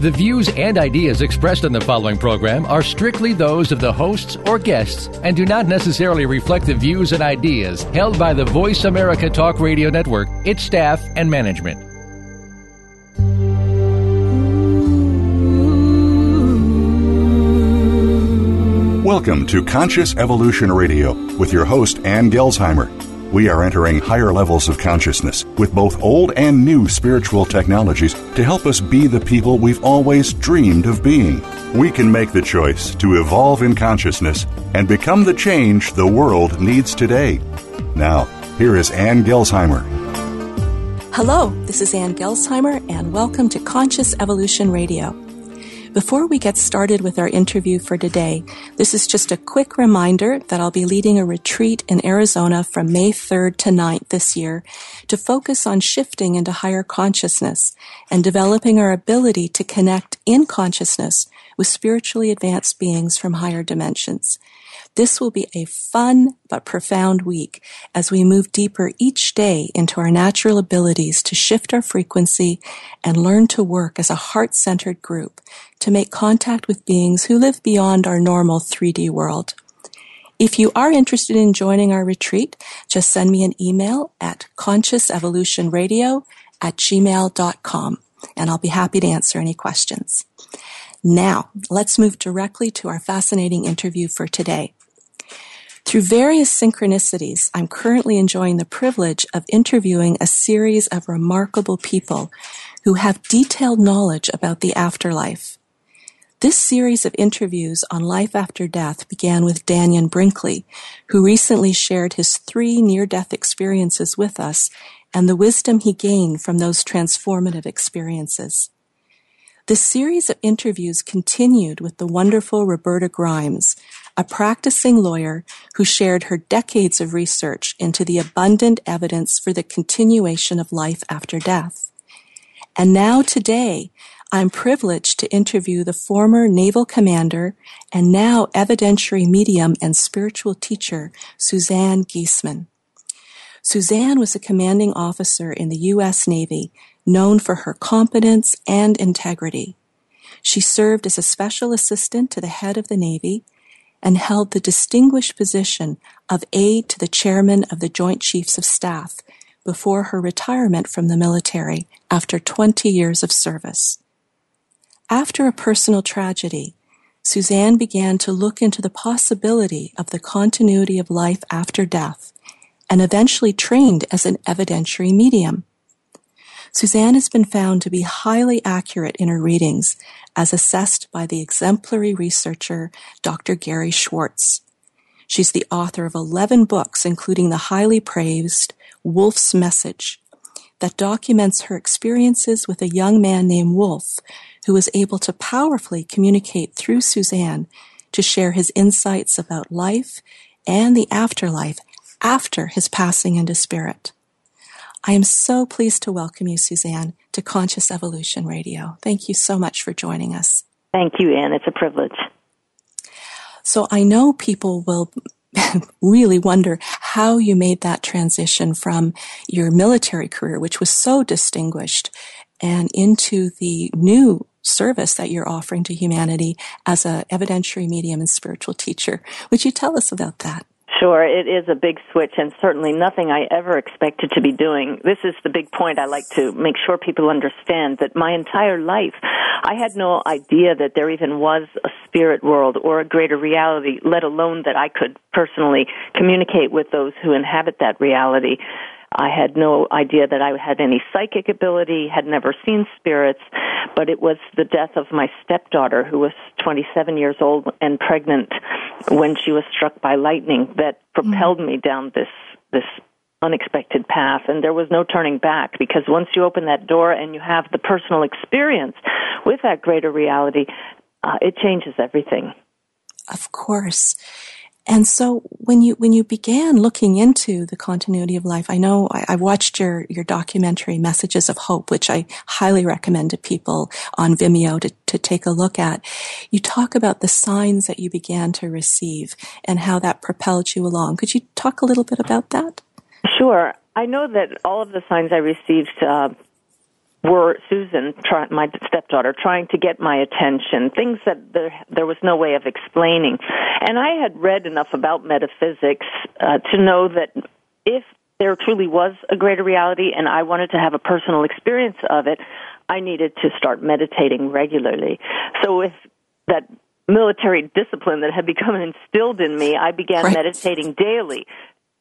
The views and ideas expressed on the following program are strictly those of the hosts or guests and do not necessarily reflect the views and ideas held by the Voice America Talk Radio Network, its staff, and management. Welcome to Conscious Evolution Radio with your host, Ann Gelsheimer. We are entering higher levels of consciousness with both old and new spiritual technologies to help us be the people we've always dreamed of being. We can make the choice to evolve in consciousness and become the change the world needs today. Now, here is Ann Gelsheimer. Hello, this is Ann Gelsheimer, and welcome to Conscious Evolution Radio. Before we get started with our interview for today, this is just a quick reminder that I'll be leading a retreat in Arizona from May 3rd to 9th this year to focus on shifting into higher consciousness and developing our ability to connect in consciousness with spiritually advanced beings from higher dimensions. This will be a fun but profound week as we move deeper each day into our natural abilities to shift our frequency and learn to work as a heart-centered group to make contact with beings who live beyond our normal 3D world. If you are interested in joining our retreat, just send me an email at consciousevolutionradio at gmail.com and I'll be happy to answer any questions. Now, let's move directly to our fascinating interview for today. Through various synchronicities, I'm currently enjoying the privilege of interviewing a series of remarkable people who have detailed knowledge about the afterlife. This series of interviews on life after death began with Dannion Brinkley, who recently shared his three near-death experiences with us and the wisdom he gained from those transformative experiences. This series of interviews continued with the wonderful Roberta Grimes, a practicing lawyer who shared her decades of research into the abundant evidence for the continuation of life after death. And now today, I'm privileged to interview the former naval commander and now evidentiary medium and spiritual teacher, Suzanne Giesemann. Suzanne was a commanding officer in the U.S. Navy, known for her competence and integrity. She served as a special assistant to the head of the Navy and held the distinguished position of aide to the chairman of the Joint Chiefs of Staff before her retirement from the military after 20 years of service. After a personal tragedy, Suzanne began to look into the possibility of the continuity of life after death and eventually trained as an evidentiary medium. Suzanne has been found to be highly accurate in her readings as assessed by the exemplary researcher Dr. Gary Schwartz. She's the author of 11 books, including the highly praised Wolf's Message, that documents her experiences with a young man named Wolf, who was able to powerfully communicate through Suzanne to share his insights about life and the afterlife after his passing into spirit. I am so pleased to welcome you, Suzanne, to Conscious Evolution Radio. Thank you so much for joining us. Thank you, Anne. It's a privilege. So I know people will really wonder how you made that transition from your military career, which was so distinguished, and into the new service that you're offering to humanity as an evidentiary medium and spiritual teacher. Would you tell us about that? Sure, it is a big switch and certainly nothing I ever expected to be doing. This is the big point I like to make sure people understand that my entire life I had no idea that there even was a spirit world or a greater reality, let alone that I could personally communicate with those who inhabit that reality. I had no idea that I had any psychic ability, had never seen spirits, but it was the death of my stepdaughter who was 27 years old and pregnant when she was struck by lightning that propelled mm. me down this this unexpected path. And there was no turning back because once you open that door and you have the personal experience with that greater reality uh, it changes everything. Of course And so when you when you began looking into the continuity of life, I know I, I, watched your your documentary Messages of Hope, which I highly recommend to people on Vimeo to, to take a look at. You talk about the signs that you began to receive and how that propelled you along. Could you talk a little bit about that? Sure. I know that all of the signs I received uh, were Susan, try, my stepdaughter, trying to get my attention, things that there, there was no way of explaining. And I had read enough about metaphysics uh, to know that if there truly was a greater reality and I wanted to have a personal experience of it, I needed to start meditating regularly. So with that military discipline that had become instilled in me, I began right. meditating daily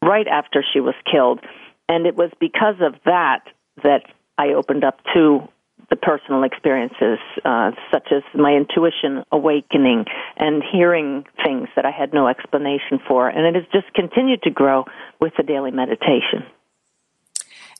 right after she was killed. And it was because of that that I opened up to the personal experiences, uh, such as my intuition awakening and hearing things that I had no explanation for. And it has just continued to grow with the daily meditation.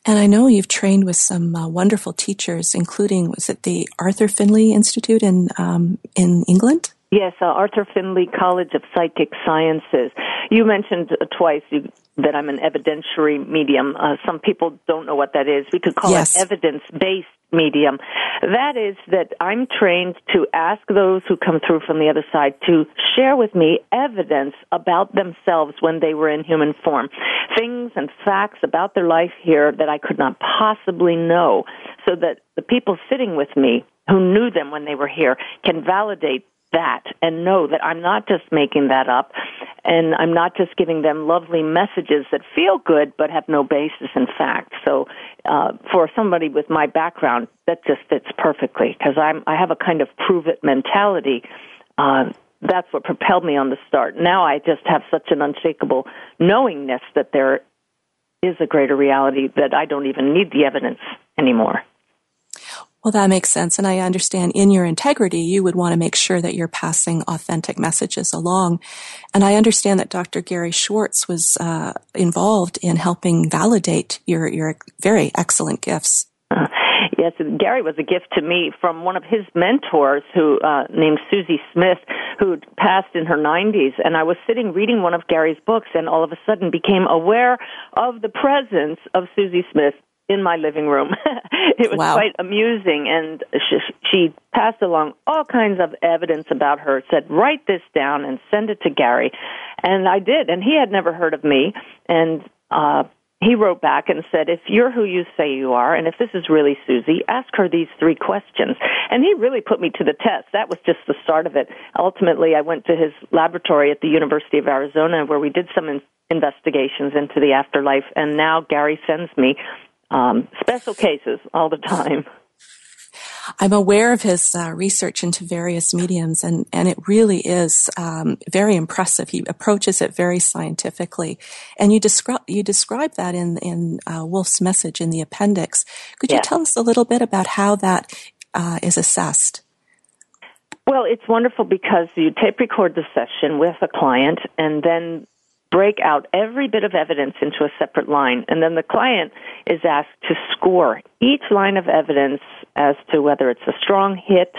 And I know you've trained with some uh, wonderful teachers, including was it the Arthur Findlay Institute in um, in England? Yes, uh, Arthur Findlay College of Psychic Sciences. You mentioned uh, twice you, that I'm an evidentiary medium. Uh, some people don't know what that is. We could call yes. it evidence-based medium. That is that I'm trained to ask those who come through from the other side to share with me evidence about themselves when they were in human form. Things and facts about their life here that I could not possibly know so that the people sitting with me who knew them when they were here can validate that and know that I'm not just making that up and I'm not just giving them lovely messages that feel good but have no basis in fact. So uh, for somebody with my background, that just fits perfectly because I'm I have a kind of prove it mentality. Uh, that's what propelled me on the start. Now I just have such an unshakable knowingness that there is a greater reality that I don't even need the evidence anymore. Well, that makes sense. And I understand in your integrity, you would want to make sure that you're passing authentic messages along. And I understand that Dr. Gary Schwartz was uh, involved in helping validate your, your very excellent gifts. Uh, yes, Gary was a gift to me from one of his mentors who, uh, named Susie Smith, who passed in her 90s. And I was sitting reading one of Gary's books and all of a sudden became aware of the presence of Susie Smith in my living room. it was wow. quite amusing, and she, she passed along all kinds of evidence about her. Said, "Write this down and send it to Gary," and I did. And he had never heard of me, and uh, he wrote back and said, "If you're who you say you are, and if this is really Susie, ask her these three questions." And he really put me to the test. That was just the start of it. Ultimately, I went to his laboratory at the University of Arizona, where we did some in- investigations into the afterlife. And now Gary sends me um, special cases all the time. I'm aware of his uh, research into various mediums, and, and it really is um, very impressive. He approaches it very scientifically, and you describe you describe that in in uh, Wolf's message in the appendix. Could you tell us a little bit about how that uh, is assessed? Well, it's wonderful because you tape record the session with a client, and then break out every bit of evidence into a separate line, and then the client is asked to score each line of evidence as to whether it's a strong hit,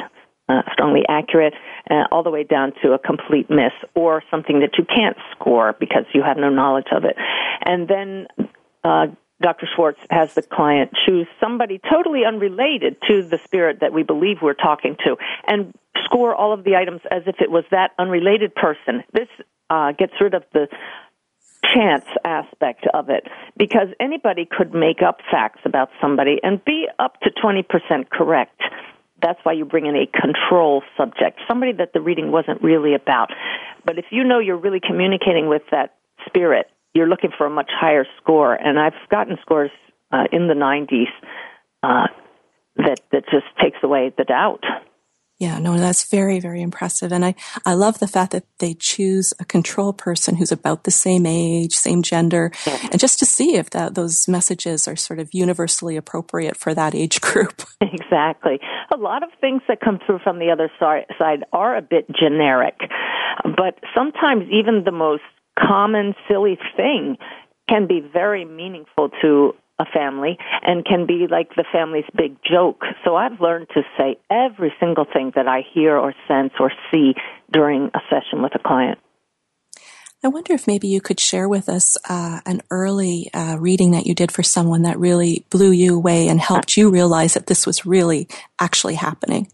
uh, strongly accurate, uh, all the way down to a complete miss, or something that you can't score because you have no knowledge of it. And then uh, Dr. Schwartz has the client choose somebody totally unrelated to the spirit that we believe we're talking to and score all of the items as if it was that unrelated person. This uh, gets rid of the chance aspect of it because anybody could make up facts about somebody and be up to 20% correct. That's why you bring in a control subject, somebody that the reading wasn't really about. But if you know you're really communicating with that spirit, you're looking for a much higher score. And I've gotten scores uh, in the 90s uh, that that just takes away the doubt. Yeah, no, that's very, very impressive. And I, I love the fact that they choose a control person who's about the same age, same gender, and just to see if that, those messages are sort of universally appropriate for that age group. Exactly. A lot of things that come through from the other side are a bit generic, but sometimes even the most common, silly thing can be very meaningful to a family and can be like the family's big joke. So I've learned to say every single thing that I hear or sense or see during a session with a client. I wonder if maybe you could share with us uh, an early uh, reading that you did for someone that really blew you away and helped you realize that this was really actually happening.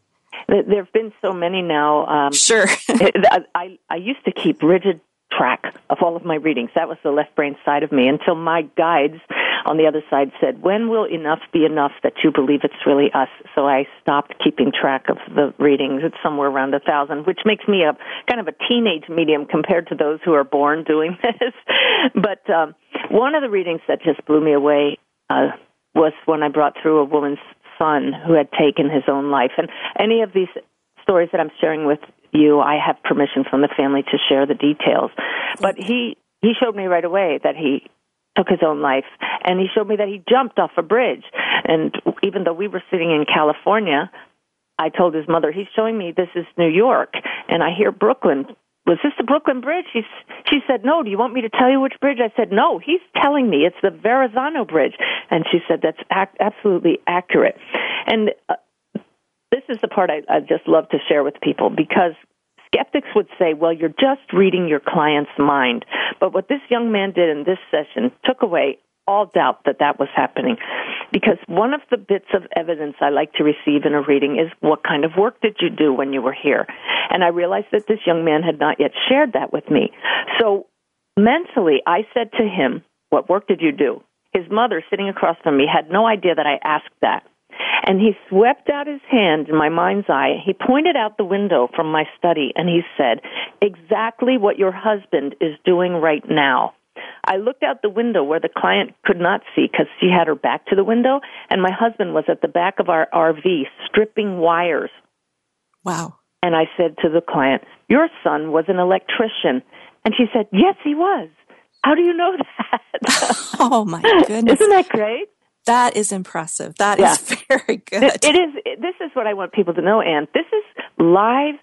There have been so many now. Um, sure. I, I used to keep rigid track of all of my readings. That was the left brain side of me until my guides on the other side said, when will enough be enough that you believe it's really us? So I stopped keeping track of the readings. It's somewhere around a thousand, which makes me a kind of a teenage medium compared to those who are born doing this. but um, one of the readings that just blew me away uh, was when I brought through a woman's son who had taken his own life. And any of these stories that I'm sharing with you, I have permission from the family to share the details. But he he showed me right away that he took his own life and he showed me that he jumped off a bridge and even though we were sitting in California I told his mother he's showing me this is New York and I hear Brooklyn was this the Brooklyn Bridge? She she said, "No. Do you want me to tell you which bridge?" I said, "No. He's telling me it's the Verrazano Bridge." And she said, "That's ac- absolutely accurate." And uh, this is the part I, I just love to share with people because skeptics would say, well, you're just reading your client's mind. But what this young man did in this session took away all doubt that that was happening. Because one of the bits of evidence I like to receive in a reading is what kind of work did you do when you were here? And I realized that this young man had not yet shared that with me. So mentally, I said to him, What work did you do? His mother, sitting across from me, had no idea that I asked that. And he swept out his hand in my mind's eye. He pointed out the window from my study and he said, Exactly what your husband is doing right now. I looked out the window where the client could not see because she had her back to the window, and my husband was at the back of our RV stripping wires. Wow. And I said to the client, Your son was an electrician. And she said, Yes, he was. How do you know that? oh, my goodness. Isn't that great? That is impressive. That yeah. is very good. It, it is. It, this is what I want people to know, Anne. This is live,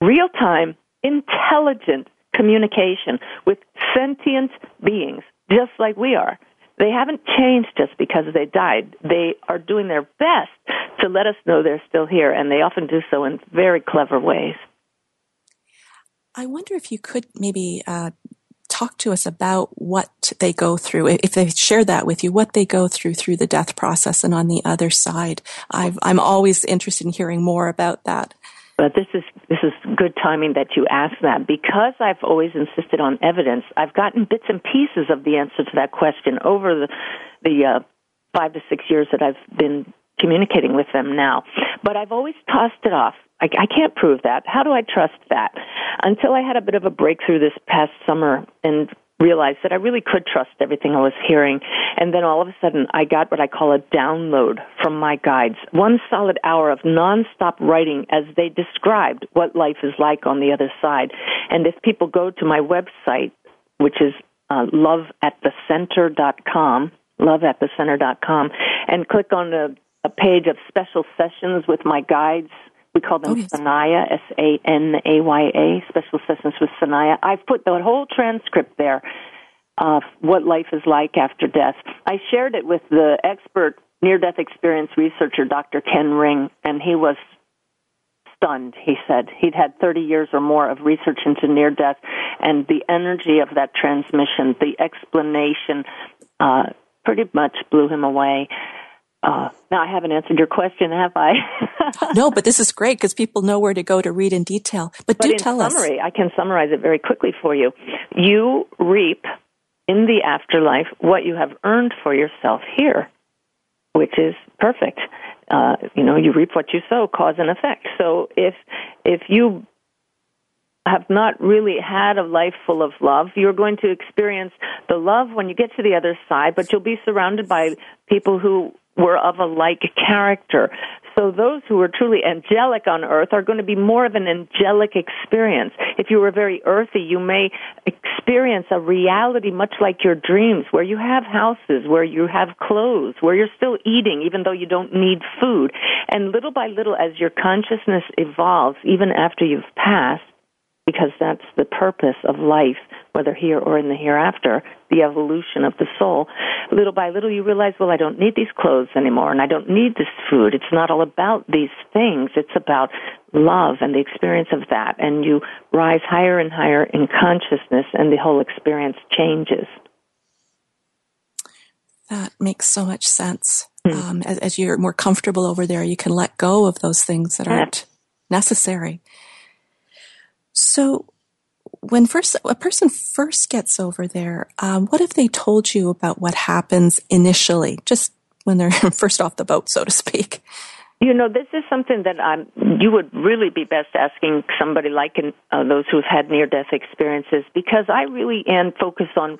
real time, intelligent communication with sentient beings, just like we are. They haven't changed just because they died. They are doing their best to let us know they're still here, and they often do so in very clever ways. I wonder if you could maybe uh, talk to us about what they go through, if they share that with you, what they go through through the death process and on the other side. i am always interested in hearing more about that. But this is this is good timing that you ask that because I've always insisted on evidence. I've gotten bits and pieces of the answer to that question over the the uh, five to six years that I've been communicating with them now. But I've always tossed it off. I, I can't prove that. How do I trust that? Until I had a bit of a breakthrough this past summer and realized that I really could trust everything I was hearing. And then all of a sudden, I got what I call a download from my guides. One solid hour of nonstop writing as they described what life is like on the other side. And if people go to my website, which is uh, loveatthecenter.com, loveatthecenter.com, and click on a page of special sessions with my guides, we call them oh, yes. Sanaya, S A N A Y A, special sessions with Sanaya. I've put the whole transcript there of what life is like after death. I shared it with the expert near death experience researcher, Dr. Ken Ring, and he was stunned, he said. He'd had 30 years or more of research into near death, and the energy of that transmission, the explanation, uh, pretty much blew him away. Uh, now, I haven't answered your question, have I? no, but this is great because people know where to go to read in detail. But, but do tell summary, us. I can summarize it very quickly for you. You reap in the afterlife what you have earned for yourself here, which is perfect. Uh, you know, you reap what you sow, cause and effect. So if if you have not really had a life full of love. You're going to experience the love when you get to the other side, but you'll be surrounded by people who were of a like character. So those who are truly angelic on earth are going to be more of an angelic experience. If you were very earthy, you may experience a reality much like your dreams, where you have houses, where you have clothes, where you're still eating even though you don't need food. And little by little, as your consciousness evolves, even after you've passed, because that's the purpose of life, whether here or in the hereafter, the evolution of the soul. Little by little, you realize, well, I don't need these clothes anymore, and I don't need this food. It's not all about these things. It's about love and the experience of that. And you rise higher and higher in consciousness, and the whole experience changes. That makes so much sense. Mm. Um, as, as, you're more comfortable over there, you can let go of those things that aren't necessary. So, when first a person first gets over there, um, what have they told you about what happens initially, just when they're first off the boat, so to speak? You know, this is something that I'm, you would really be best asking somebody like uh, those who've had near death experiences because I really am focused on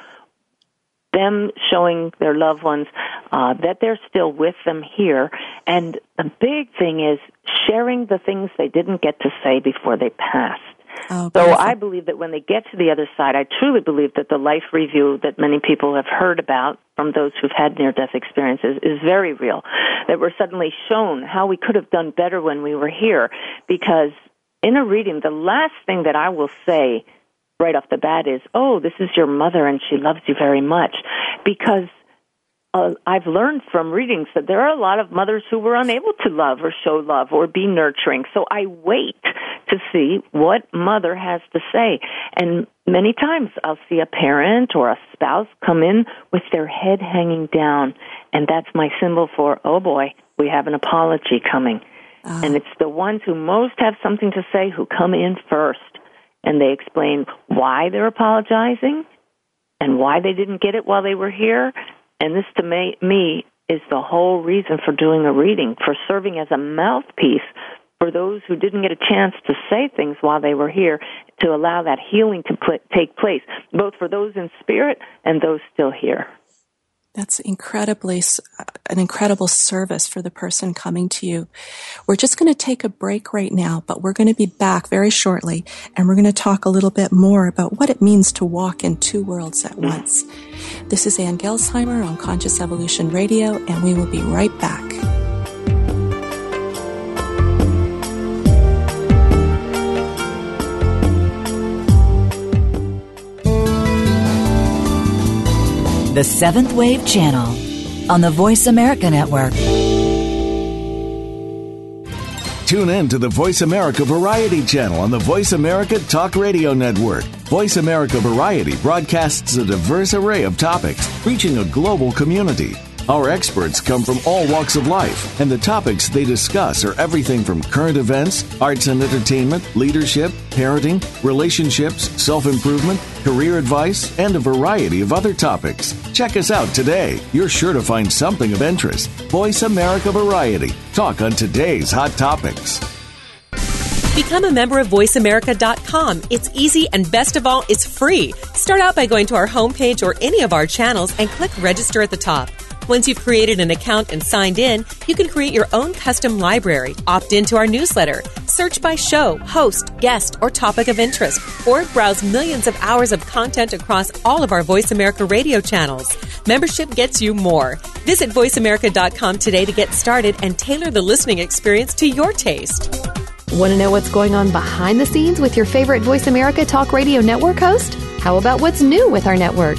them showing their loved ones uh, that they're still with them here. And the big thing is sharing the things they didn't get to say before they passed. Oh, so I believe that when they get to the other side, I truly believe that the life review that many people have heard about from those who've had near death experiences is very real. That we're suddenly shown how we could have done better when we were here. Because in a reading, the last thing that I will say right off the bat is, oh, this is your mother and she loves you very much. Because uh, I've learned from readings that there are a lot of mothers who were unable to love or show love or be nurturing. So I wait to see what mother has to say. And many times I'll see a parent or a spouse come in with their head hanging down. And that's my symbol for, oh boy, we have an apology coming. Uh. And it's the ones who most have something to say who come in first and they explain why they're apologizing and why they didn't get it while they were here. And this to me, is the whole reason for doing a reading, for serving as a mouthpiece for those who didn't get a chance to say things while they were here, to allow that healing to pl- take place, both for those in spirit and those still here. That's incredibly, uh, an incredible service for the person coming to you. We're just going to take a break right now, but we're going to be back very shortly and we're going to talk a little bit more about what it means to walk in two worlds at once. This is Ann Gelsheimer on Conscious Evolution Radio and we will be right back. The Seventh Wave Channel on the Voice America Network. Tune in to the Voice America Variety channel on the Voice America Talk Radio Network. Voice America Variety broadcasts a diverse array of topics, reaching a global community. Our experts come from all walks of life, and the topics they discuss are everything from current events, arts and entertainment, leadership, parenting, relationships, self improvement, career advice, and a variety of other topics. Check us out today. You're sure to find something of interest. Voice America Variety. Talk on today's hot topics. Become a member of VoiceAmerica.com. It's easy and best of all, it's free. Start out by going to our homepage or any of our channels and click register at the top. Once you've created an account and signed in, you can create your own custom library, opt into our newsletter, search by show, host, guest, or topic of interest, or browse millions of hours of content across all of our Voice America radio channels. Membership gets you more. Visit voiceamerica.com today to get started and tailor the listening experience to your taste. Want to know what's going on behind the scenes with your favorite Voice America Talk Radio Network host? How about what's new with our network?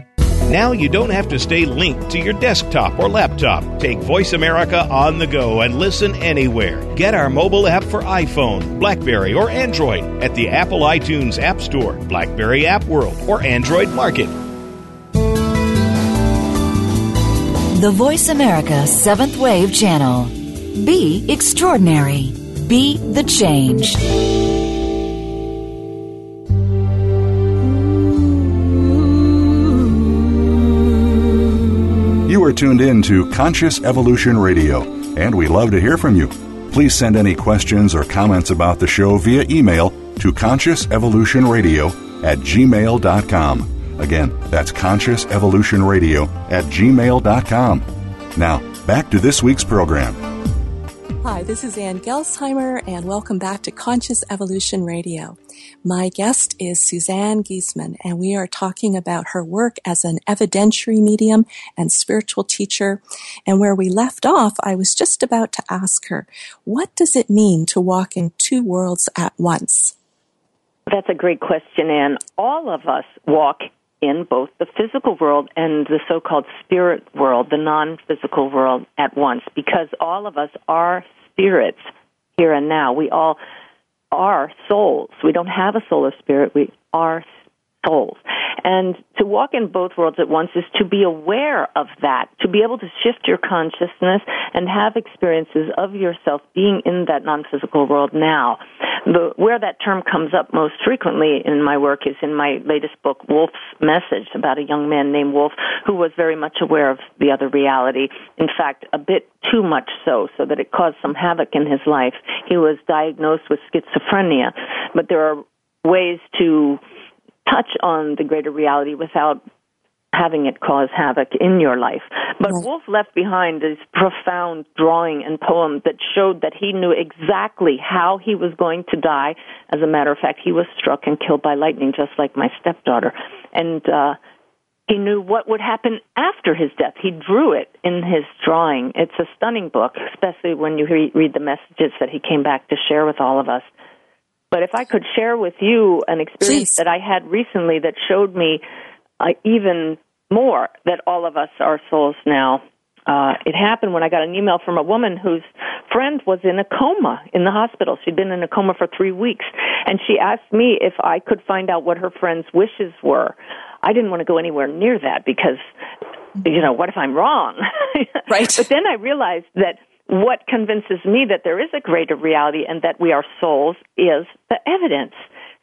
Now you don't have to stay linked to your desktop or laptop. Take Voice America on the go and listen anywhere. Get our mobile app for iPhone, Blackberry, or Android at the Apple iTunes App Store, Blackberry App World, or Android Market. The Voice America Seventh Wave Channel. Be extraordinary. Be the change. Are tuned in to Conscious Evolution Radio, and we love to hear from you. Please send any questions or comments about the show via email to consciousevolutionradio at gmail.com. Again, that's consciousevolutionradio at gmail.com. Now, back to this week's program. Hi, this is Ann Gelsheimer, and welcome back to Conscious Evolution Radio. My guest is Suzanne Giesemann, and we are talking about her work as an evidentiary medium and spiritual teacher. And where we left off, I was just about to ask her, what does it mean to walk in two worlds at once? That's a great question, Ann. All of us walk in both the physical world and the so-called spirit world, the non-physical world at once, because all of us are spirits here and now. We all are souls. We don't have a soul or spirit. We are souls. And to walk in both worlds at once is to be aware of that, to be able to shift your consciousness and have experiences of yourself being in that non-physical world now. The, where that term comes up most frequently in my work is in my latest book, Wolf's Message, about a young man named Wolf who was very much aware of the other reality. In fact, a bit too much so, so that it caused some havoc in his life. He was diagnosed with schizophrenia, but there are ways to touch on the greater reality without having it cause havoc in your life. But right. Wolf left behind this profound drawing and poem that showed that he knew exactly how he was going to die. As a matter of fact, he was struck and killed by lightning, just like my stepdaughter. And uh, he knew what would happen after his death. He drew it in his drawing. It's a stunning book, especially when you re- read the messages that he came back to share with all of us. But if I could share with you an experience Please. that I had recently that showed me uh, even more that all of us are souls now. Uh, it happened when I got an email from a woman whose friend was in a coma in the hospital. She'd been in a coma for three weeks, and she asked me if I could find out what her friend's wishes were. I didn't want to go anywhere near that because, you know, what if I'm wrong? Right. but then I realized that what convinces me that there is a greater reality and that we are souls is the evidence.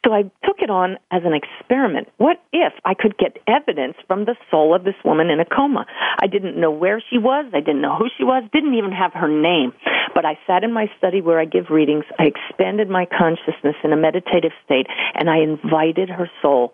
So I took it on as an experiment. What if I could get evidence from the soul of this woman in a coma? I didn't know where she was. I didn't know who she was. Didn't even have her name. But I sat in my study where I give readings. I expanded my consciousness in a meditative state and I invited her soul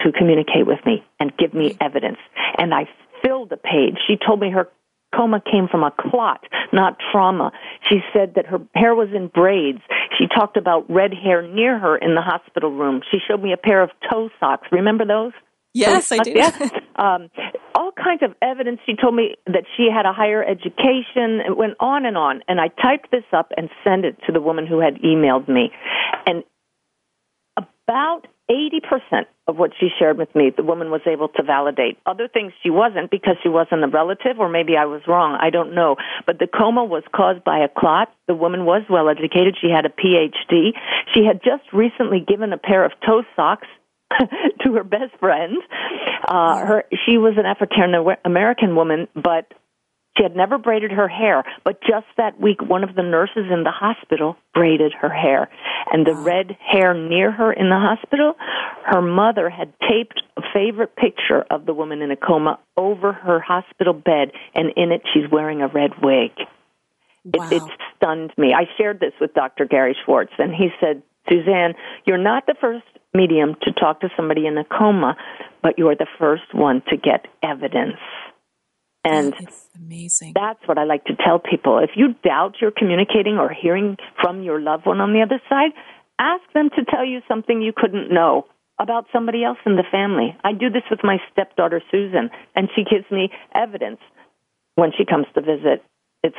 to communicate with me and give me evidence. And I filled a page. She told me her coma came from a clot, not trauma. She said that her hair was in braids. She talked about red hair near her in the hospital room. She showed me a pair of toe socks. Remember those? Yes, I do. Um, all kinds of evidence. She told me that she had a higher education. It went on and on. And I typed this up and sent it to the woman who had emailed me. And about 80% of what she shared with me, the woman was able to validate. Other things she wasn't because she wasn't a relative, or maybe I was wrong. I don't know. But the coma was caused by a clot. The woman was well educated. She had a PhD. She had just recently given a pair of toe socks to her best friend. Uh, her, she was an African American woman, but she had never braided her hair, but just that week, one of the nurses in the hospital braided her hair. And the red hair near her in the hospital, her mother had taped a favorite picture of the woman in a coma over her hospital bed, and in it, she's wearing a red wig. Wow. It, it stunned me. I shared this with Dr. Gary Schwartz, and he said, Suzanne, you're not the first medium to talk to somebody in a coma, but you're the first one to get evidence. And it's amazing. That's what I like to tell people. If you doubt you're communicating or hearing from your loved one on the other side, ask them to tell you something you couldn't know about somebody else in the family. I do this with my stepdaughter Susan, and she gives me evidence when she comes to visit. It's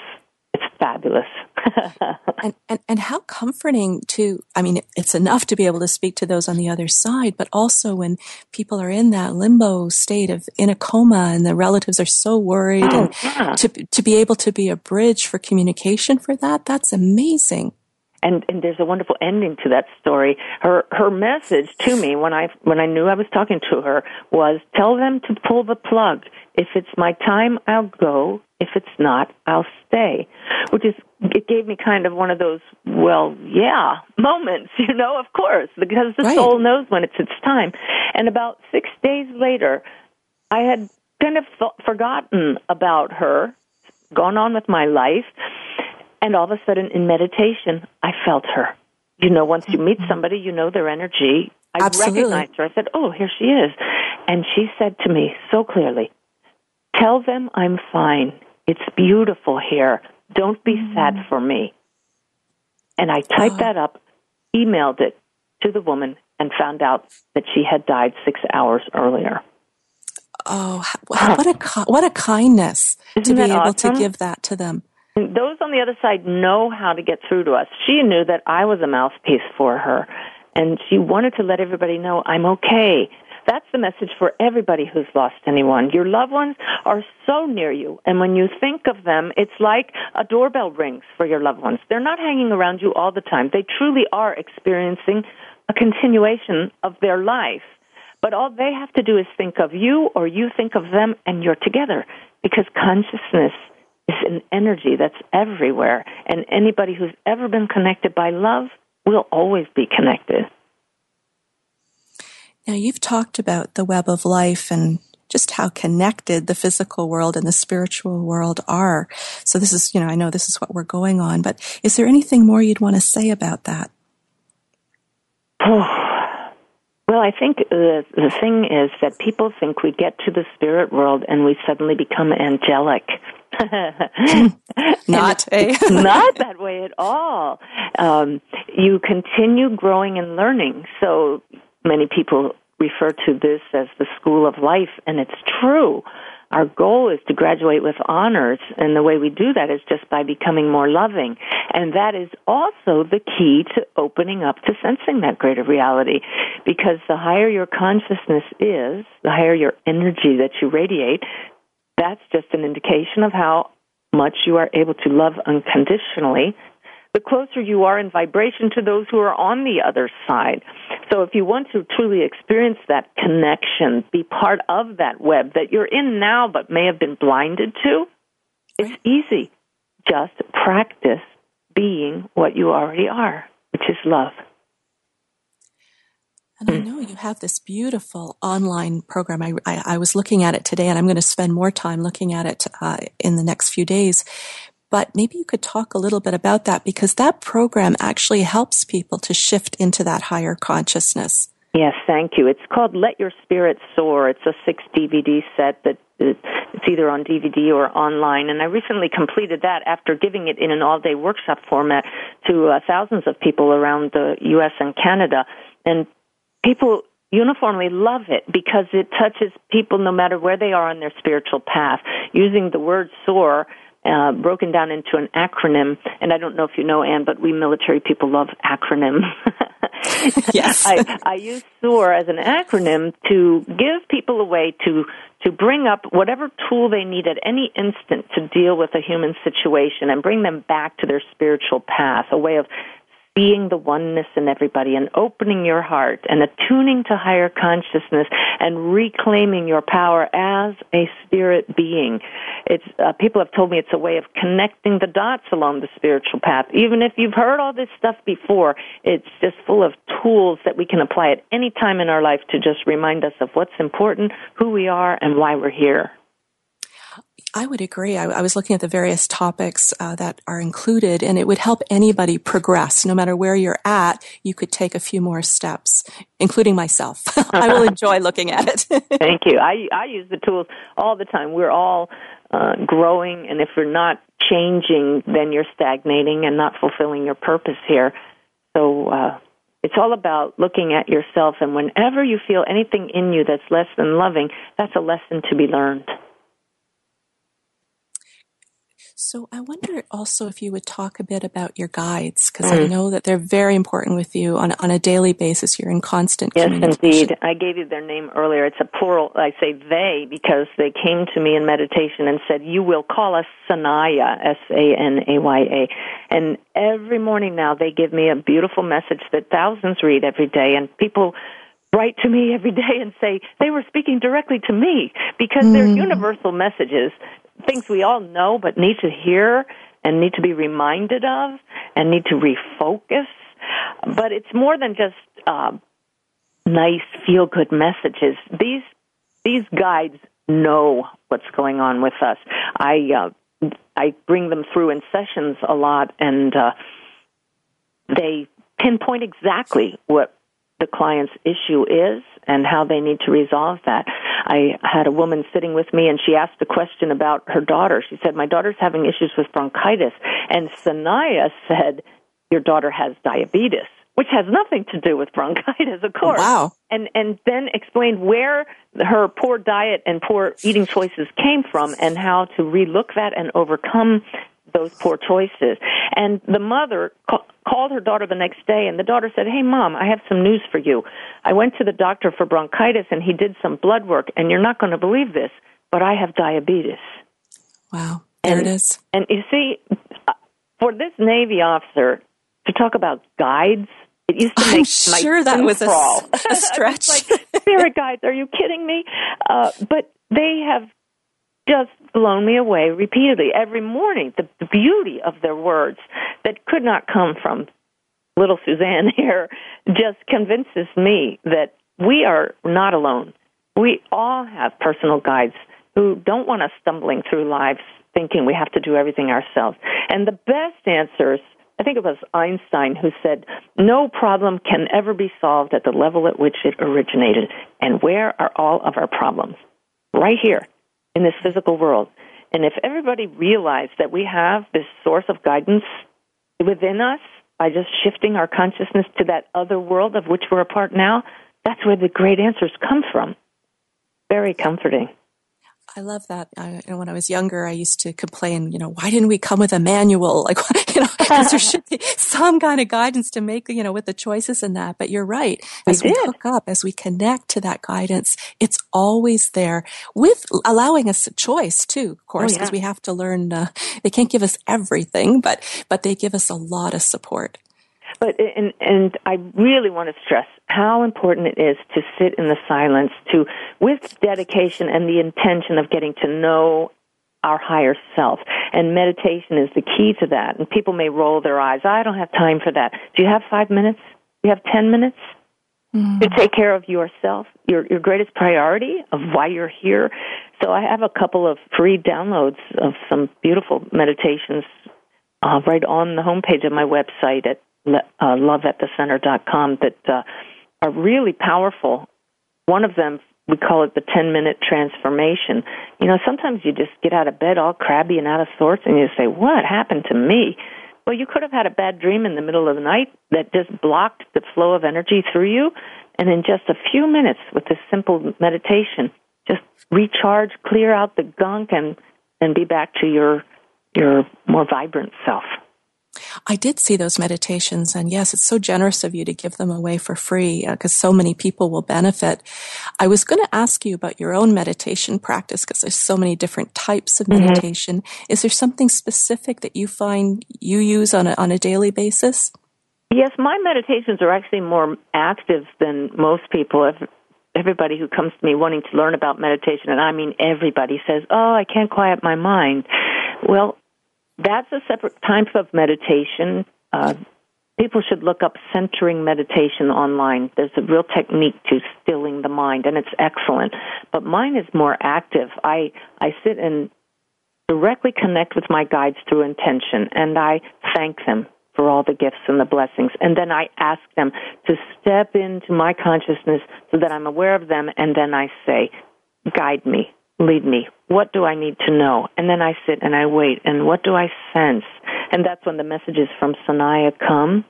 it's fabulous. and, and, and how comforting to, I mean, it's enough to be able to speak to those on the other side, but also when people are in that limbo state of in a coma and the relatives are so worried oh, and yeah. to, to be able to be a bridge for communication for that, that's amazing. And, and there's a wonderful ending to that story. Her her message to me when I when I knew I was talking to her was tell them to pull the plug. If it's my time, I'll go. If it's not, I'll stay. Which is, it gave me kind of one of those, well, yeah, moments, you know, of course, because the right. soul knows when it's its time. And about six days later, I had kind of th- forgotten about her, gone on with my life, and all of a sudden in meditation, I felt her. You know, once you meet somebody, you know their energy. I Absolutely. recognized her. I said, oh, here she is. And she said to me so clearly, Tell them I'm fine. It's beautiful here. Don't be mm. sad for me. And I typed oh. that up, emailed it to the woman, and found out that she had died six hours earlier. Oh, what a what a kindness Isn't to be able awesome? to give that to them. Those on the other side know how to get through to us. She knew that I was a mouthpiece for her, and she wanted to let everybody know I'm okay. That's the message for everybody who's lost anyone. Your loved ones are so near you, and when you think of them, it's like a doorbell rings for your loved ones. They're not hanging around you all the time. They truly are experiencing a continuation of their life. But all they have to do is think of you or you think of them and you're together because consciousness is an energy that's everywhere. And anybody who's ever been connected by love will always be connected. Now, you've talked about the web of life and just how connected the physical world and the spiritual world are. So this is, you know, I know this is what we're going on, but is there anything more you'd want to say about that? Oh, well, I think the the thing is that people think we get to the spirit world and we suddenly become angelic. not eh? not that way at all. Um, you continue growing and learning. So many people refer to this as the school of life, and it's true. Our goal is to graduate with honors, and the way we do that is just by becoming more loving. And that is also the key to opening up to sensing that greater reality. Because the higher your consciousness is, the higher your energy that you radiate, that's just an indication of how much you are able to love unconditionally the closer you are in vibration to those who are on the other side. So if you want to truly experience that connection, be part of that web that you're in now but may have been blinded to, it's easy. Just practice being what you already are, which is love. And I know you have this beautiful online program. I, I, I, was looking at it today, and I'm going to spend more time looking at it uh, in the next few days. But maybe you could talk a little bit about that because that program actually helps people to shift into that higher consciousness. Yes, thank you. It's called Let Your Spirit Soar. It's a six DVD set that it's either on DVD or online. And I recently completed that after giving it in an all day workshop format to uh, thousands of people around the U.S. and Canada. And people uniformly love it because it touches people no matter where they are on their spiritual path. Using the word soar uh, broken down into an acronym. And I don't know if you know, Anne, but we military people love acronyms. yes. I, I use SOAR as an acronym to give people a way to to bring up whatever tool they need at any instant to deal with a human situation and bring them back to their spiritual path, a way of being the oneness in everybody and opening your heart and attuning to higher consciousness and reclaiming your power as a spirit being. It's uh, people have told me it's a way of connecting the dots along the spiritual path. Even if you've heard all this stuff before, it's just full of tools that we can apply at any time in our life to just remind us of what's important, who we are, and why we're here. I would agree. I, I, was looking at the various topics uh, that are included, and it would help anybody progress. No matter where you're at, you could take a few more steps, including myself. I will enjoy looking at it. Thank you. I, I use the tools all the time. We're all uh, growing, and if you're not changing, then you're stagnating and not fulfilling your purpose here. So uh, it's all about looking at yourself, and whenever you feel anything in you that's less than loving, that's a lesson to be learned. So I wonder also if you would talk a bit about your guides, because mm. I know that they're very important with you on, on a daily basis. You're in constant yes, indeed. I gave you their name earlier. It's a plural. I say they because they came to me in meditation and said, "You will call us Sanaya, S A N A Y A." And every morning now, they give me a beautiful message that thousands read every day, and people write to me every day and say they were speaking directly to me because mm. they're universal messages things we all know but need to hear and need to be reminded of and need to refocus. But it's more than just uh, nice feel good messages. These these guides know what's going on with us. I uh, I bring them through in sessions a lot, and uh, they pinpoint exactly what the client's issue is and how they need to resolve that. I had a woman sitting with me and she asked a question about her daughter. She said, My daughter's having issues with bronchitis. And Sanaya said, Your daughter has diabetes which has nothing to do with bronchitis, of course. Wow. And and then explained where her poor diet and poor eating choices came from and how to relook that and overcome those poor choices. And the mother ca- called her daughter the next day and the daughter said, "Hey mom, I have some news for you. I went to the doctor for bronchitis and he did some blood work and you're not going to believe this, but I have diabetes." Wow. There and, it is. And you see for this Navy officer to talk about guides it used to I'm make sure my that was a, crawl. a stretch. like spirit guides, are you kidding me? Uh, but they have just blown me away repeatedly every morning. The, beauty of their words that could not come from little Suzanne here just convinces me that we are not alone. We all have personal guides who don't want us stumbling through lives thinking we have to do everything ourselves. And the best answers I think it was Einstein who said, No problem can ever be solved at the level at which it originated. And where are all of our problems? Right here in this physical world. And if everybody realized that we have this source of guidance within us by just shifting our consciousness to that other world of which we're a part now, that's where the great answers come from. Very comforting. I love that. I, you know, when I was younger, I used to complain, you know, why didn't we come with a manual? Like, you know, because there should be some kind of guidance to make, you know, with the choices and that. But you're right. As we, we hook up, as we connect to that guidance, it's always there with allowing us a choice too, of course, because oh, yeah. we have to learn, uh, they can't give us everything, but, but they give us a lot of support. But and and I really want to stress how important it is to sit in the silence, to with dedication and the intention of getting to know our higher self. And meditation is the key to that. And people may roll their eyes. I don't have time for that. Do you have five minutes? Do you have ten minutes? Mm-hmm. To take care of yourself, your your greatest priority of why you're here. So I have a couple of free downloads of some beautiful meditations uh, right on the homepage of my website at uh, loveatthecenter.com that uh, are really powerful. One of them, we call it the 10 minute transformation. You know, sometimes you just get out of bed all crabby and out of sorts and you say, What happened to me? Well, you could have had a bad dream in the middle of the night that just blocked the flow of energy through you. And in just a few minutes with this simple meditation, just recharge, clear out the gunk, and, and be back to your, your more vibrant self. I did see those meditations, and yes, it's so generous of you to give them away for free because uh, so many people will benefit. I was going to ask you about your own meditation practice because there's so many different types of mm-hmm. meditation. Is there something specific that you find you use on a, on a daily basis? Yes, my meditations are actually more active than most people. Everybody who comes to me wanting to learn about meditation, and I mean everybody, says, Oh, I can't quiet my mind. Well, that's a separate type of meditation. Uh, people should look up centering meditation online. There's a real technique to stilling the mind, and it's excellent. But mine is more active. I I sit and directly connect with my guides through intention, and I thank them for all the gifts and the blessings. And then I ask them to step into my consciousness so that I'm aware of them, and then I say, guide me, lead me. What do I need to know? And then I sit and I wait. And what do I sense? And that's when the messages from Sanaya come.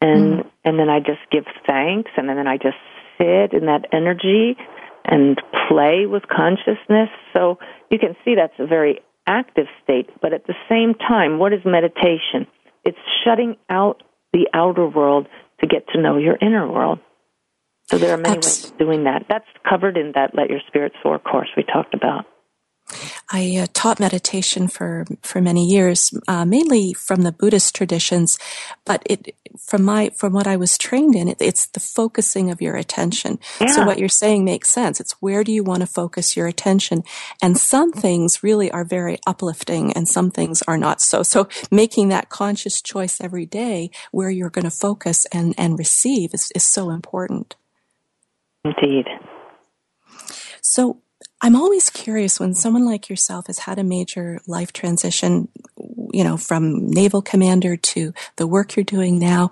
And mm. and then I just give thanks. And then I just sit in that energy and play with consciousness. So you can see that's a very active state. But at the same time, what is meditation? It's shutting out the outer world to get to know your inner world. So there are many ways of doing that. That's covered in that Let Your Spirit Soar course we talked about. I uh, taught meditation for for many years, uh, mainly from the Buddhist traditions, but it from my from what I was trained in, it, it's the focusing of your attention. Yeah. So what you're saying makes sense. It's where do you want to focus your attention, and some things really are very uplifting, and some things are not so. So making that conscious choice every day where you're going to focus and and receive is is so important. Indeed. So I'm always curious when someone like yourself has had a major life transition, you know, from naval commander to the work you're doing now.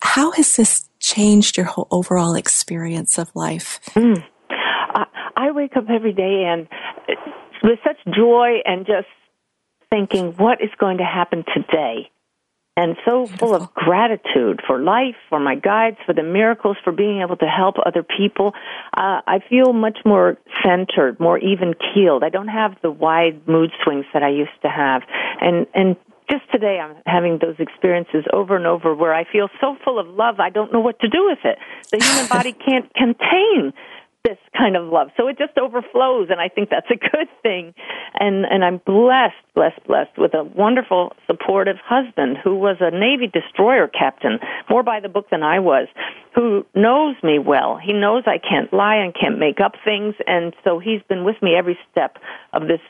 How has this changed your whole overall experience of life? Mm. I, I wake up every day and with such joy and just thinking, what is going to happen today? And so full of gratitude for life, for my guides, for the miracles, for being able to help other people. Uh, I feel much more centered, more even keeled. I don't have the wide mood swings that I used to have, and and just today I'm having those experiences over and over where I feel so full of love I don't know what to do with it. The human body can't contain this kind of love. So it just overflows and I think that's a good thing. And and I'm blessed, blessed, blessed with a wonderful supportive husband who was a Navy destroyer captain, more by the book than I was, who knows me well. He knows I can't lie and can't make up things and so he's been with me every step of this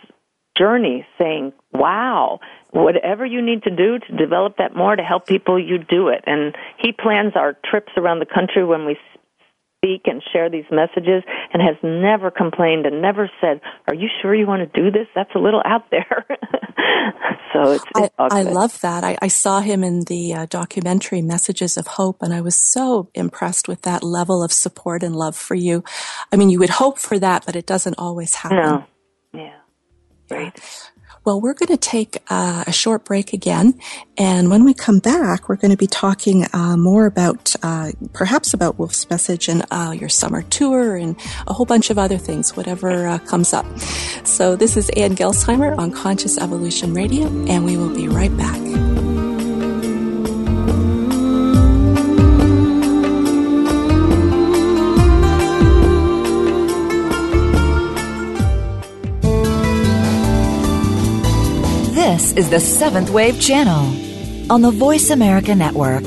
journey saying, "Wow, whatever you need to do to develop that more to help people, you do it." And he plans our trips around the country when we speak and share these messages and has never complained and never said, "Are you sure you want to do this? That's a little out there." so it's, it's I, I, love that. I, I, saw him in the uh, documentary Messages of Hope, and I was so impressed with that level of support and love for you. I mean, you would hope for that, but it doesn't always happen. No. Yeah. Great. Well, we're going to take uh, a short break again. And when we come back, we're going to be talking uh, more about, uh, perhaps about Wolf's Message and uh, your summer tour and a whole bunch of other things, whatever uh, comes up. So this is Ann Gelsheimer on Conscious Evolution Radio, and we will be right back. This is the Seventh Wave Channel on the Voice America Network.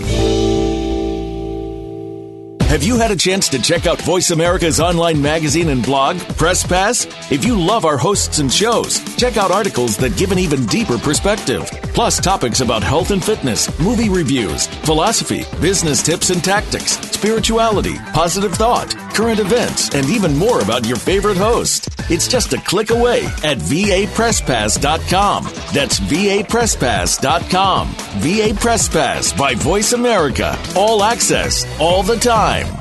Have you had a chance to check out Voice America's online magazine and blog, Press Pass? If you love our hosts and shows, check out articles that give an even deeper perspective, plus topics about health and fitness, movie reviews, philosophy, business tips and tactics, spirituality, positive thought, current events, and even more about your favorite host. It's just a click away at vapresspass.com. That's vapresspass.com. VA Press Pass by Voice America. All access, all the time.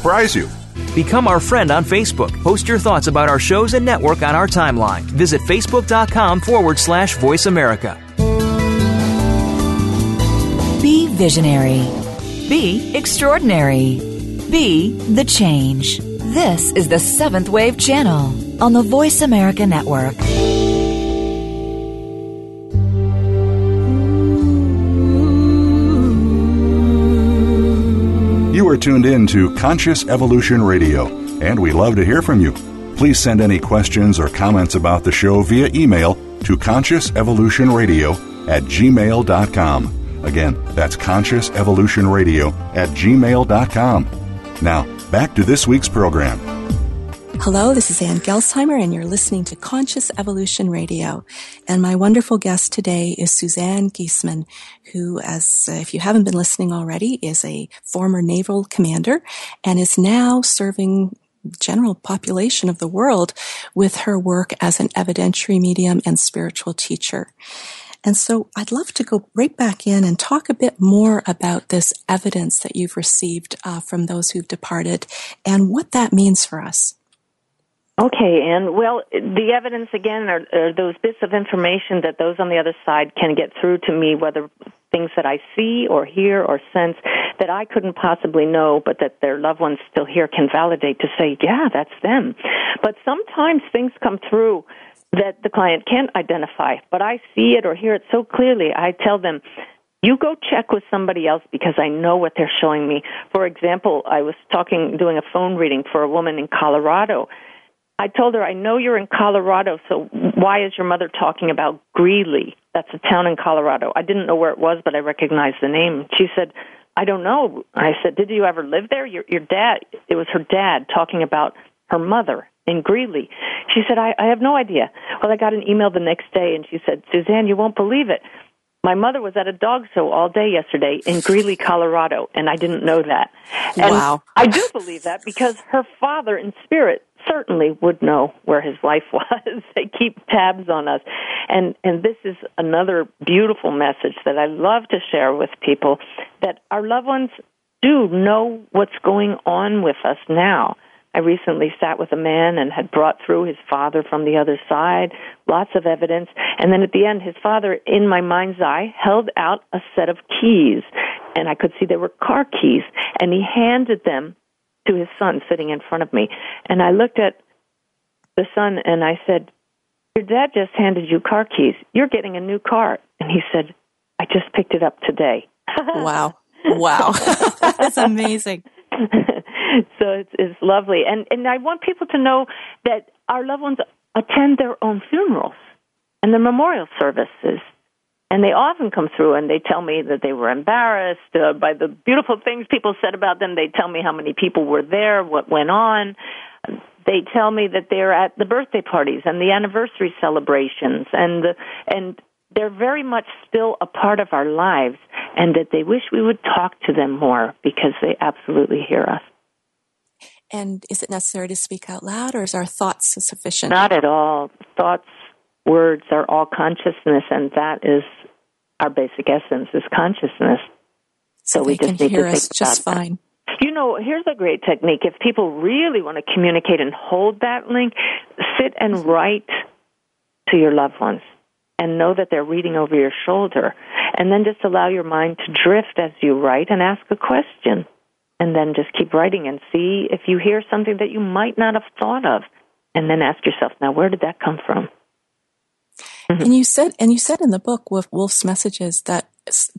surprise you. Become our friend on Facebook. Post your thoughts about our shows and network on our timeline. Visit facebook.com forward slash voice America. Be visionary. Be extraordinary. Be the change. This is the Seventh Wave Channel on the Voice America Network. Tuned in to Conscious Evolution Radio, and we love to hear from you. Please send any questions or comments about the show via email to consciousevolutionradio at gmail.com. Again, that's consciousevolutionradio at gmail.com. Now, back to this week's program. Hello, this is Ann Gelsheimer, and you're listening to Conscious Evolution Radio. And my wonderful guest today is Suzanne Giesemann, who, as uh, if you haven't been listening already, is a former naval commander and is now serving general population of the world with her work as an evidentiary medium and spiritual teacher. And so I'd love to go right back in and talk a bit more about this evidence that you've received uh, from those who've departed and what that means for us. Okay, and well, the evidence again are, are, those bits of information that those on the other side can get through to me, whether things that I see or hear or sense that I couldn't possibly know, but that their loved ones still here can validate to say, yeah, that's them. But sometimes things come through that the client can't identify, but I see it or hear it so clearly. I tell them, you go check with somebody else because I know what they're showing me. For example, I was talking, doing a phone reading for a woman in Colorado I told her, I know you're in Colorado, so why is your mother talking about Greeley? That's a town in Colorado. I didn't know where it was, but I recognized the name. She said, I don't know. I said, Did you ever live there? Your, your dad, it was her dad talking about her mother in Greeley. She said, I, I have no idea. Well, I got an email the next day, and she said, Suzanne, you won't believe it. My mother was at a dog show all day yesterday in Greeley, Colorado, and I didn't know that. And wow. I do believe that because her father in spirit certainly would know where his wife was. they keep tabs on us. And and this is another beautiful message that I love to share with people that our loved ones do know what's going on with us now. I recently sat with a man and had brought through his father from the other side, lots of evidence, and then at the end his father in my mind's eye held out a set of keys and I could see they were car keys and he handed them to his son sitting in front of me. And I looked at the son and I said, Your dad just handed you car keys. You're getting a new car. And he said, I just picked it up today. wow. Wow. That's amazing. so it's, it's lovely. And, and I want people to know that our loved ones attend their own funerals and the memorial services and they often come through and they tell me that they were embarrassed uh, by the beautiful things people said about them. They tell me how many people were there, what went on. They tell me that they're at the birthday parties and the anniversary celebrations, and the, and they're very much still a part of our lives, and that they wish we would talk to them more because they absolutely hear us. And is it necessary to speak out loud, or is our thoughts sufficient? Not at all. Thoughts, words are all consciousness, and that is our basic essence is consciousness. So, so we just need to think just about fine. That. You know, here's a great technique. If people really want to communicate and hold that link, sit and write to your loved ones and know that they're reading over your shoulder. And then just allow your mind to drift as you write and ask a question. And then just keep writing and see if you hear something that you might not have thought of. And then ask yourself, now where did that come from? Mm-hmm. And you said, and you said in the book with Wolf's messages that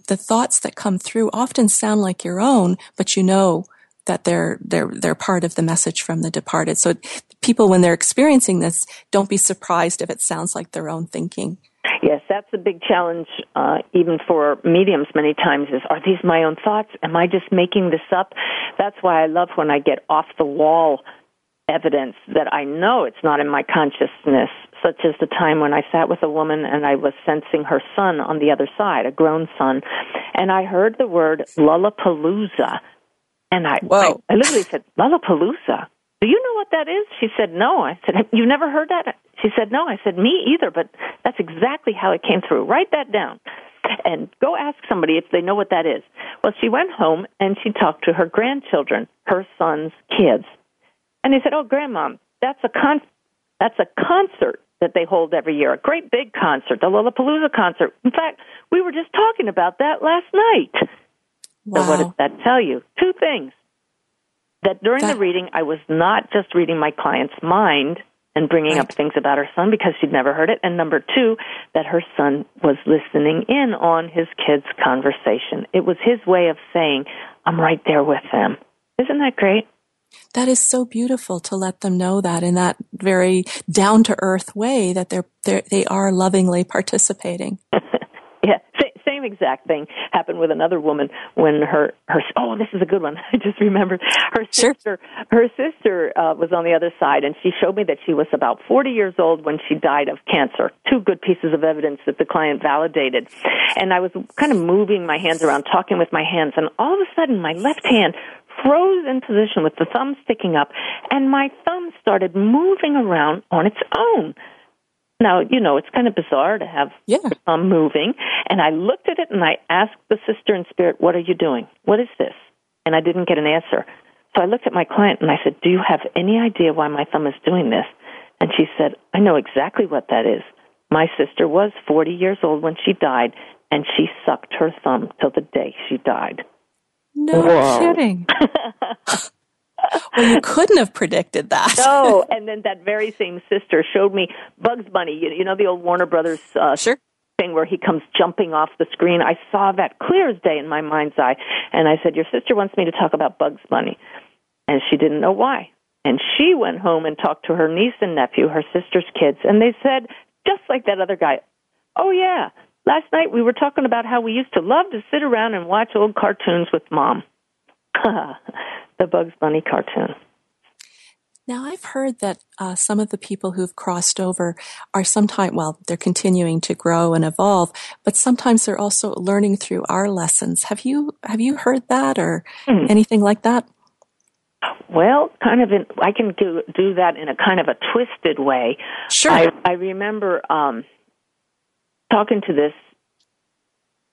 the thoughts that come through often sound like your own, but you know that they're they're they're part of the message from the departed. So people, when they're experiencing this, don't be surprised if it sounds like their own thinking. Yes, that's a big challenge, uh, even for mediums. Many times, is are these my own thoughts? Am I just making this up? That's why I love when I get off the wall evidence that I know it's not in my consciousness such as the time when I sat with a woman and I was sensing her son on the other side, a grown son, and I heard the word Lollapalooza. And I, I, I literally said, Lollapalooza? Do you know what that is? She said, No. I said, you've never heard that? She said, No. I said, Me either, but that's exactly how it came through. Write that down and go ask somebody if they know what that is. Well, she went home and she talked to her grandchildren, her son's kids. And they said, Oh, Grandma, that's a con- that's a concert that they hold every year, a great big concert, the Lollapalooza concert. In fact, we were just talking about that last night. Wow. So what does that tell you? Two things. That during that... the reading, I was not just reading my client's mind and bringing right. up things about her son because she'd never heard it. And number two, that her son was listening in on his kids' conversation. It was his way of saying, I'm right there with them. Isn't that great? That is so beautiful to let them know that in that very down to earth way that they're, they're they are lovingly participating. yeah, same exact thing happened with another woman when her her oh this is a good one I just remembered her sister sure. her sister uh, was on the other side and she showed me that she was about 40 years old when she died of cancer two good pieces of evidence that the client validated and I was kind of moving my hands around talking with my hands and all of a sudden my left hand froze in position with the thumb sticking up, and my thumb started moving around on its own. Now, you know, it's kind of bizarre to have yeah. thumb moving. And I looked at it and I asked the sister in spirit, What are you doing? What is this? And I didn't get an answer. So I looked at my client and I said, Do you have any idea why my thumb is doing this? And she said, I know exactly what that is. My sister was 40 years old when she died, and she sucked her thumb till the day she died. No Whoa. kidding. well, you couldn't have predicted that. no, and then that very same sister showed me Bugs Bunny. You, you know the old Warner Brothers uh, sure. thing where he comes jumping off the screen. I saw that clear as day in my mind's eye, and I said, "Your sister wants me to talk about Bugs Bunny," and she didn't know why. And she went home and talked to her niece and nephew, her sister's kids, and they said, just like that other guy, "Oh yeah, last night we were talking about how we used to love to sit around and watch old cartoons with mom." the Bugs Bunny cartoon. Now, I've heard that uh, some of the people who've crossed over are sometimes, well, they're continuing to grow and evolve, but sometimes they're also learning through our lessons. Have you have you heard that or mm. anything like that? Well, kind of. In, I can do do that in a kind of a twisted way. Sure. I, I remember um, talking to this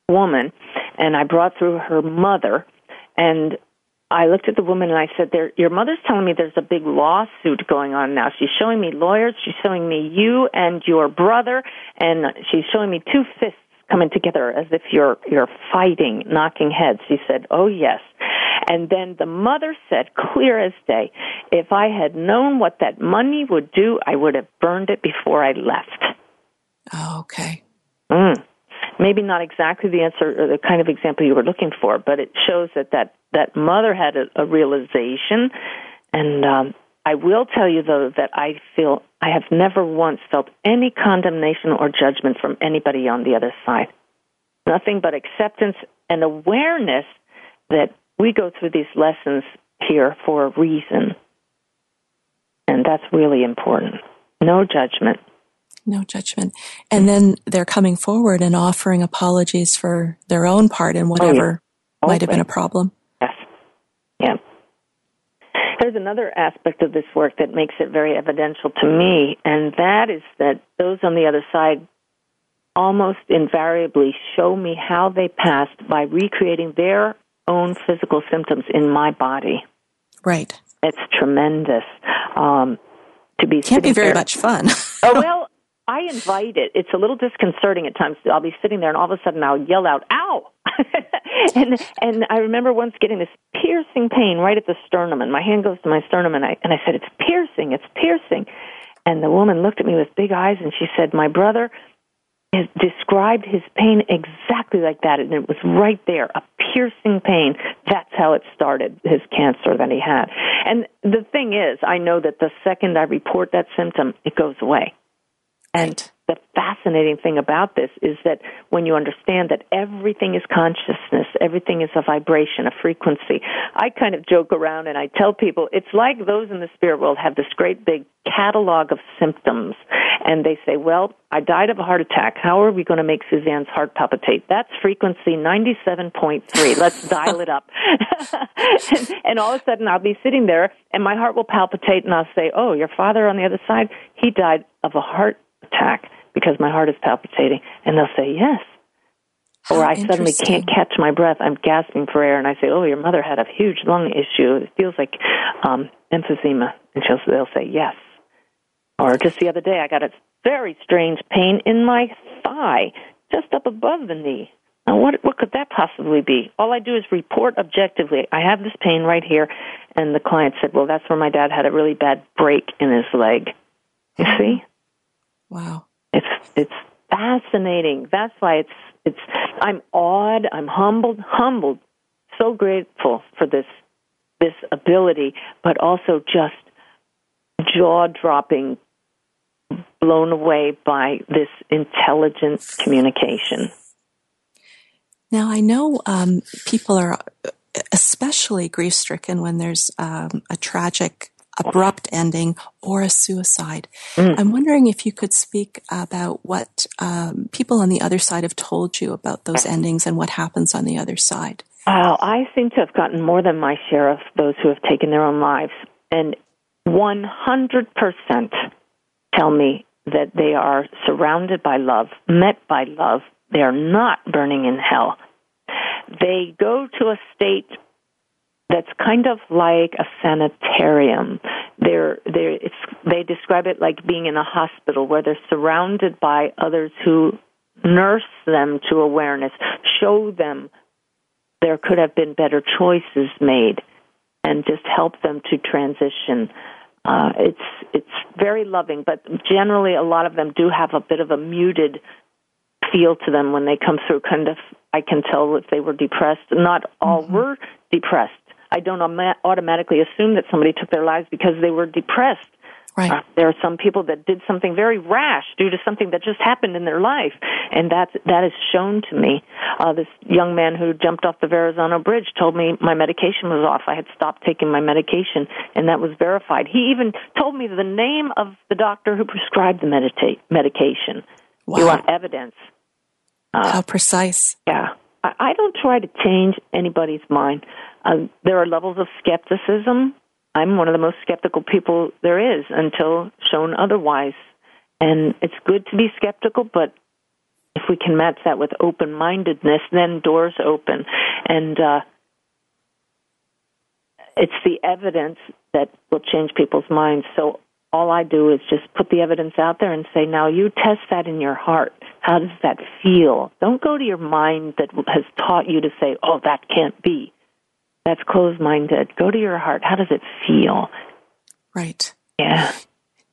woman, and I brought through her mother, and I looked at the woman and I said, there, Your mother's telling me there's a big lawsuit going on now. She's showing me lawyers. She's showing me you and your brother, and she's showing me two fists coming together as if you're you're fighting, knocking heads. She said, "Oh yes." And then the mother said, clear as day, "If I had known what that money would do, I would have burned it before I left." Oh, okay. Mm maybe not exactly the answer or the kind of example you were looking for, but it shows that that, that mother had a, a realization. And um, I will tell you, though, that I feel I have never once felt any condemnation or judgment from anybody on the other side. Nothing but acceptance and awareness that we go through these lessons here for a reason. And that's really important. No judgment. No judgment. And then they're coming forward and offering apologies for their own part in whatever oh, yeah. might have been a problem. Yes. Yeah. There's another aspect of this work that makes it very evidential to me, and that is that those on the other side almost invariably show me how they passed by recreating their own physical symptoms in my body. Right. It's tremendous. Um, to be can't be very there. much fun. oh well, I invite it. It's a little disconcerting at times. I'll be sitting there and all of a sudden I'll yell out, ow! and, and I remember once getting this piercing pain right at the sternum and my hand goes to my sternum and I, and I said, it's piercing, it's piercing. And the woman looked at me with big eyes and she said, my brother has described his pain exactly like that and it was right there, a piercing pain. That's how it started, his cancer that he had. And the thing is, I know that the second I report that symptom, it goes away. And the fascinating thing about this is that when you understand that everything is consciousness, everything is a vibration, a frequency, I kind of joke around and I tell people it's like those in the spirit world have this great big catalog of symptoms. And they say, well, I died of a heart attack. How are we going to make Suzanne's heart palpitate? That's frequency 97.3. Let's dial it up. and, and all of a sudden I'll be sitting there and my heart will palpitate and I'll say, oh, your father on the other side, he died of a heart attack because my heart is palpitating. And they'll say, yes. How or I suddenly can't catch my breath. I'm gasping for air. And I say, oh, your mother had a huge lung issue. It feels like um, emphysema. And she'll, they'll say, yes. Or just the other day, I got a very strange pain in my thigh, just up above the knee. Now, what what could that possibly be? All I do is report objectively. I have this pain right here, and the client said, "Well, that's where my dad had a really bad break in his leg." You see? Wow. It's it's fascinating. That's why it's it's I'm awed, I'm humbled, humbled, so grateful for this this ability, but also just jaw dropping blown away by this intelligent communication. Now, I know um, people are especially grief stricken when there's um, a tragic abrupt ending or a suicide. Mm. I'm wondering if you could speak about what um, people on the other side have told you about those endings and what happens on the other side. Well, I seem to have gotten more than my share of those who have taken their own lives. And 100% tell me that they are surrounded by love, met by love. They are not burning in hell. They go to a state that's kind of like a sanitarium. They're they're they they describe it like being in a hospital where they're surrounded by others who nurse them to awareness, show them there could have been better choices made, and just help them to transition. Uh, it's it's very loving, but generally a lot of them do have a bit of a muted feel to them when they come through. Kind of, I can tell if they were depressed. Not all mm-hmm. were depressed. I don't automatically assume that somebody took their lives because they were depressed. Right. Uh, there are some people that did something very rash due to something that just happened in their life, and that that is shown to me. Uh, this young man who jumped off the Verrazano Bridge told me my medication was off. I had stopped taking my medication, and that was verified. He even told me the name of the doctor who prescribed the medita- medication. Wow. You want evidence? Uh, How precise? Yeah. I, I don't try to change anybody's mind. Uh, there are levels of skepticism. I'm one of the most skeptical people there is until shown otherwise. And it's good to be skeptical, but if we can match that with open mindedness, then doors open. And uh, it's the evidence that will change people's minds. So all I do is just put the evidence out there and say, now you test that in your heart. How does that feel? Don't go to your mind that has taught you to say, oh, that can't be. That's closed minded. Go to your heart. How does it feel? Right. Yeah.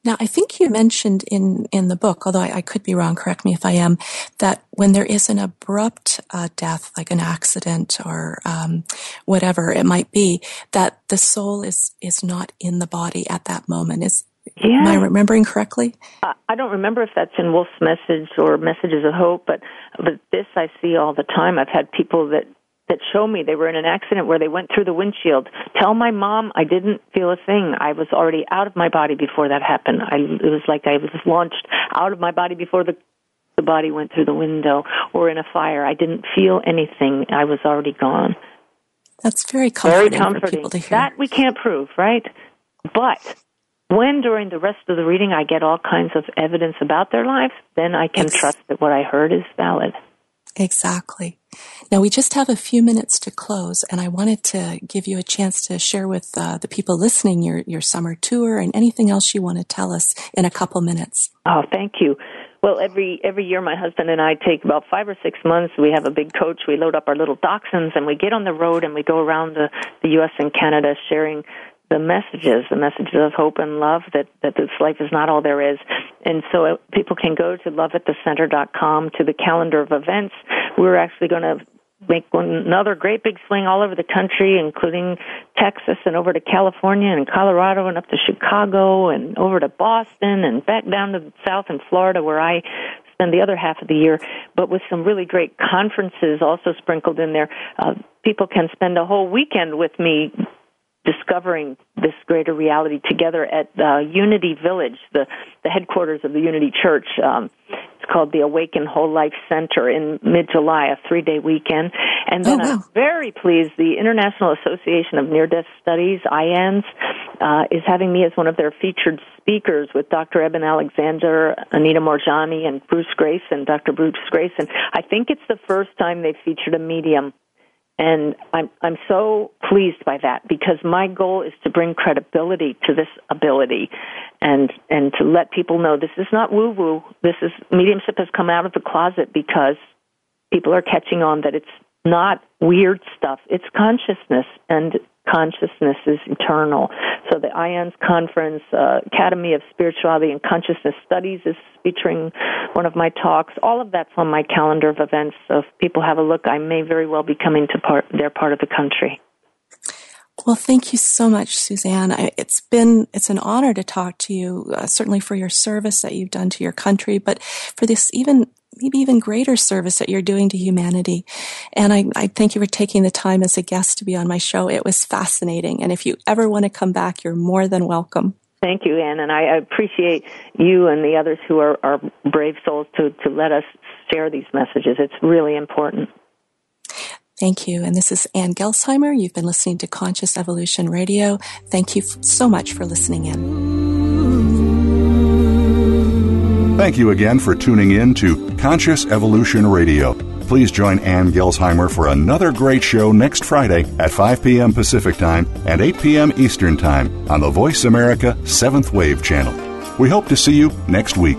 Now, I think you mentioned in, in the book, although I, I could be wrong, correct me if I am, that when there is an abrupt uh, death, like an accident or um, whatever it might be, that the soul is is not in the body at that moment. Is yeah. Am I remembering correctly? Uh, I don't remember if that's in Wolf's message or Messages of Hope, but but this I see all the time. I've had people that that show me they were in an accident where they went through the windshield. Tell my mom I didn't feel a thing. I was already out of my body before that happened. I it was like I was launched out of my body before the the body went through the window or in a fire. I didn't feel anything. I was already gone. That's very comforting, very comforting. for people to hear. That we can't prove, right? But when during the rest of the reading I get all kinds of evidence about their lives, then I can Ex- trust that what I heard is valid. Exactly. Now we just have a few minutes to close, and I wanted to give you a chance to share with uh, the people listening your your summer tour and anything else you want to tell us in a couple minutes. Oh, thank you. Well, every every year, my husband and I take about five or six months. We have a big coach. We load up our little dachshunds, and we get on the road and we go around the the U.S. and Canada, sharing the messages, the messages of hope and love that, that this life is not all there is. And so people can go to loveatthecenter.com to the calendar of events. We're actually going to make one, another great big swing all over the country, including Texas and over to California and Colorado and up to Chicago and over to Boston and back down to the south in Florida where I spend the other half of the year, but with some really great conferences also sprinkled in there. Uh, people can spend a whole weekend with me discovering this greater reality together at uh, Unity Village, the, the headquarters of the Unity Church. Um, it's called the Awaken Whole Life Center in mid July, a three day weekend. And then oh, wow. I'm very pleased the International Association of Near Death Studies, IANDS, uh, is having me as one of their featured speakers with Dr. Eben Alexander, Anita Moorjani, and Bruce Greyson, Dr. Bruce Greyson. I think it's the first time they've featured a medium and I'm I'm so pleased by that because my goal is to bring credibility to this ability and and to let people know this is not woo woo. This is mediumship has come out of the closet because people are catching on that it's not weird stuff. It's consciousness and consciousness is eternal. So the IANDS conference, uh, Academy of Spirituality and Consciousness Studies is featuring one of my talks. All of that's on my calendar of events. So if people have a look, I may very well be coming to part, their part of the country. Well, thank you so much, Suzanne. It's been it's an honor to talk to you. Uh, certainly for your service that you've done to your country, but for this even maybe even greater service that you're doing to humanity. And I, I thank you for taking the time as a guest to be on my show. It was fascinating. And if you ever want to come back, you're more than welcome. Thank you, Anne, and I appreciate you and the others who are, are brave souls to, to let us share these messages. It's really important. Thank you. And this is Anne Gelsheimer. You've been listening to Conscious Evolution Radio. Thank you so much for listening in. Thank you again for tuning in to Conscious Evolution Radio. Please join Ann Gelsheimer for another great show next Friday at 5 p.m. Pacific Time and 8 p.m. Eastern Time on the Voice America 7th Wave channel. We hope to see you next week.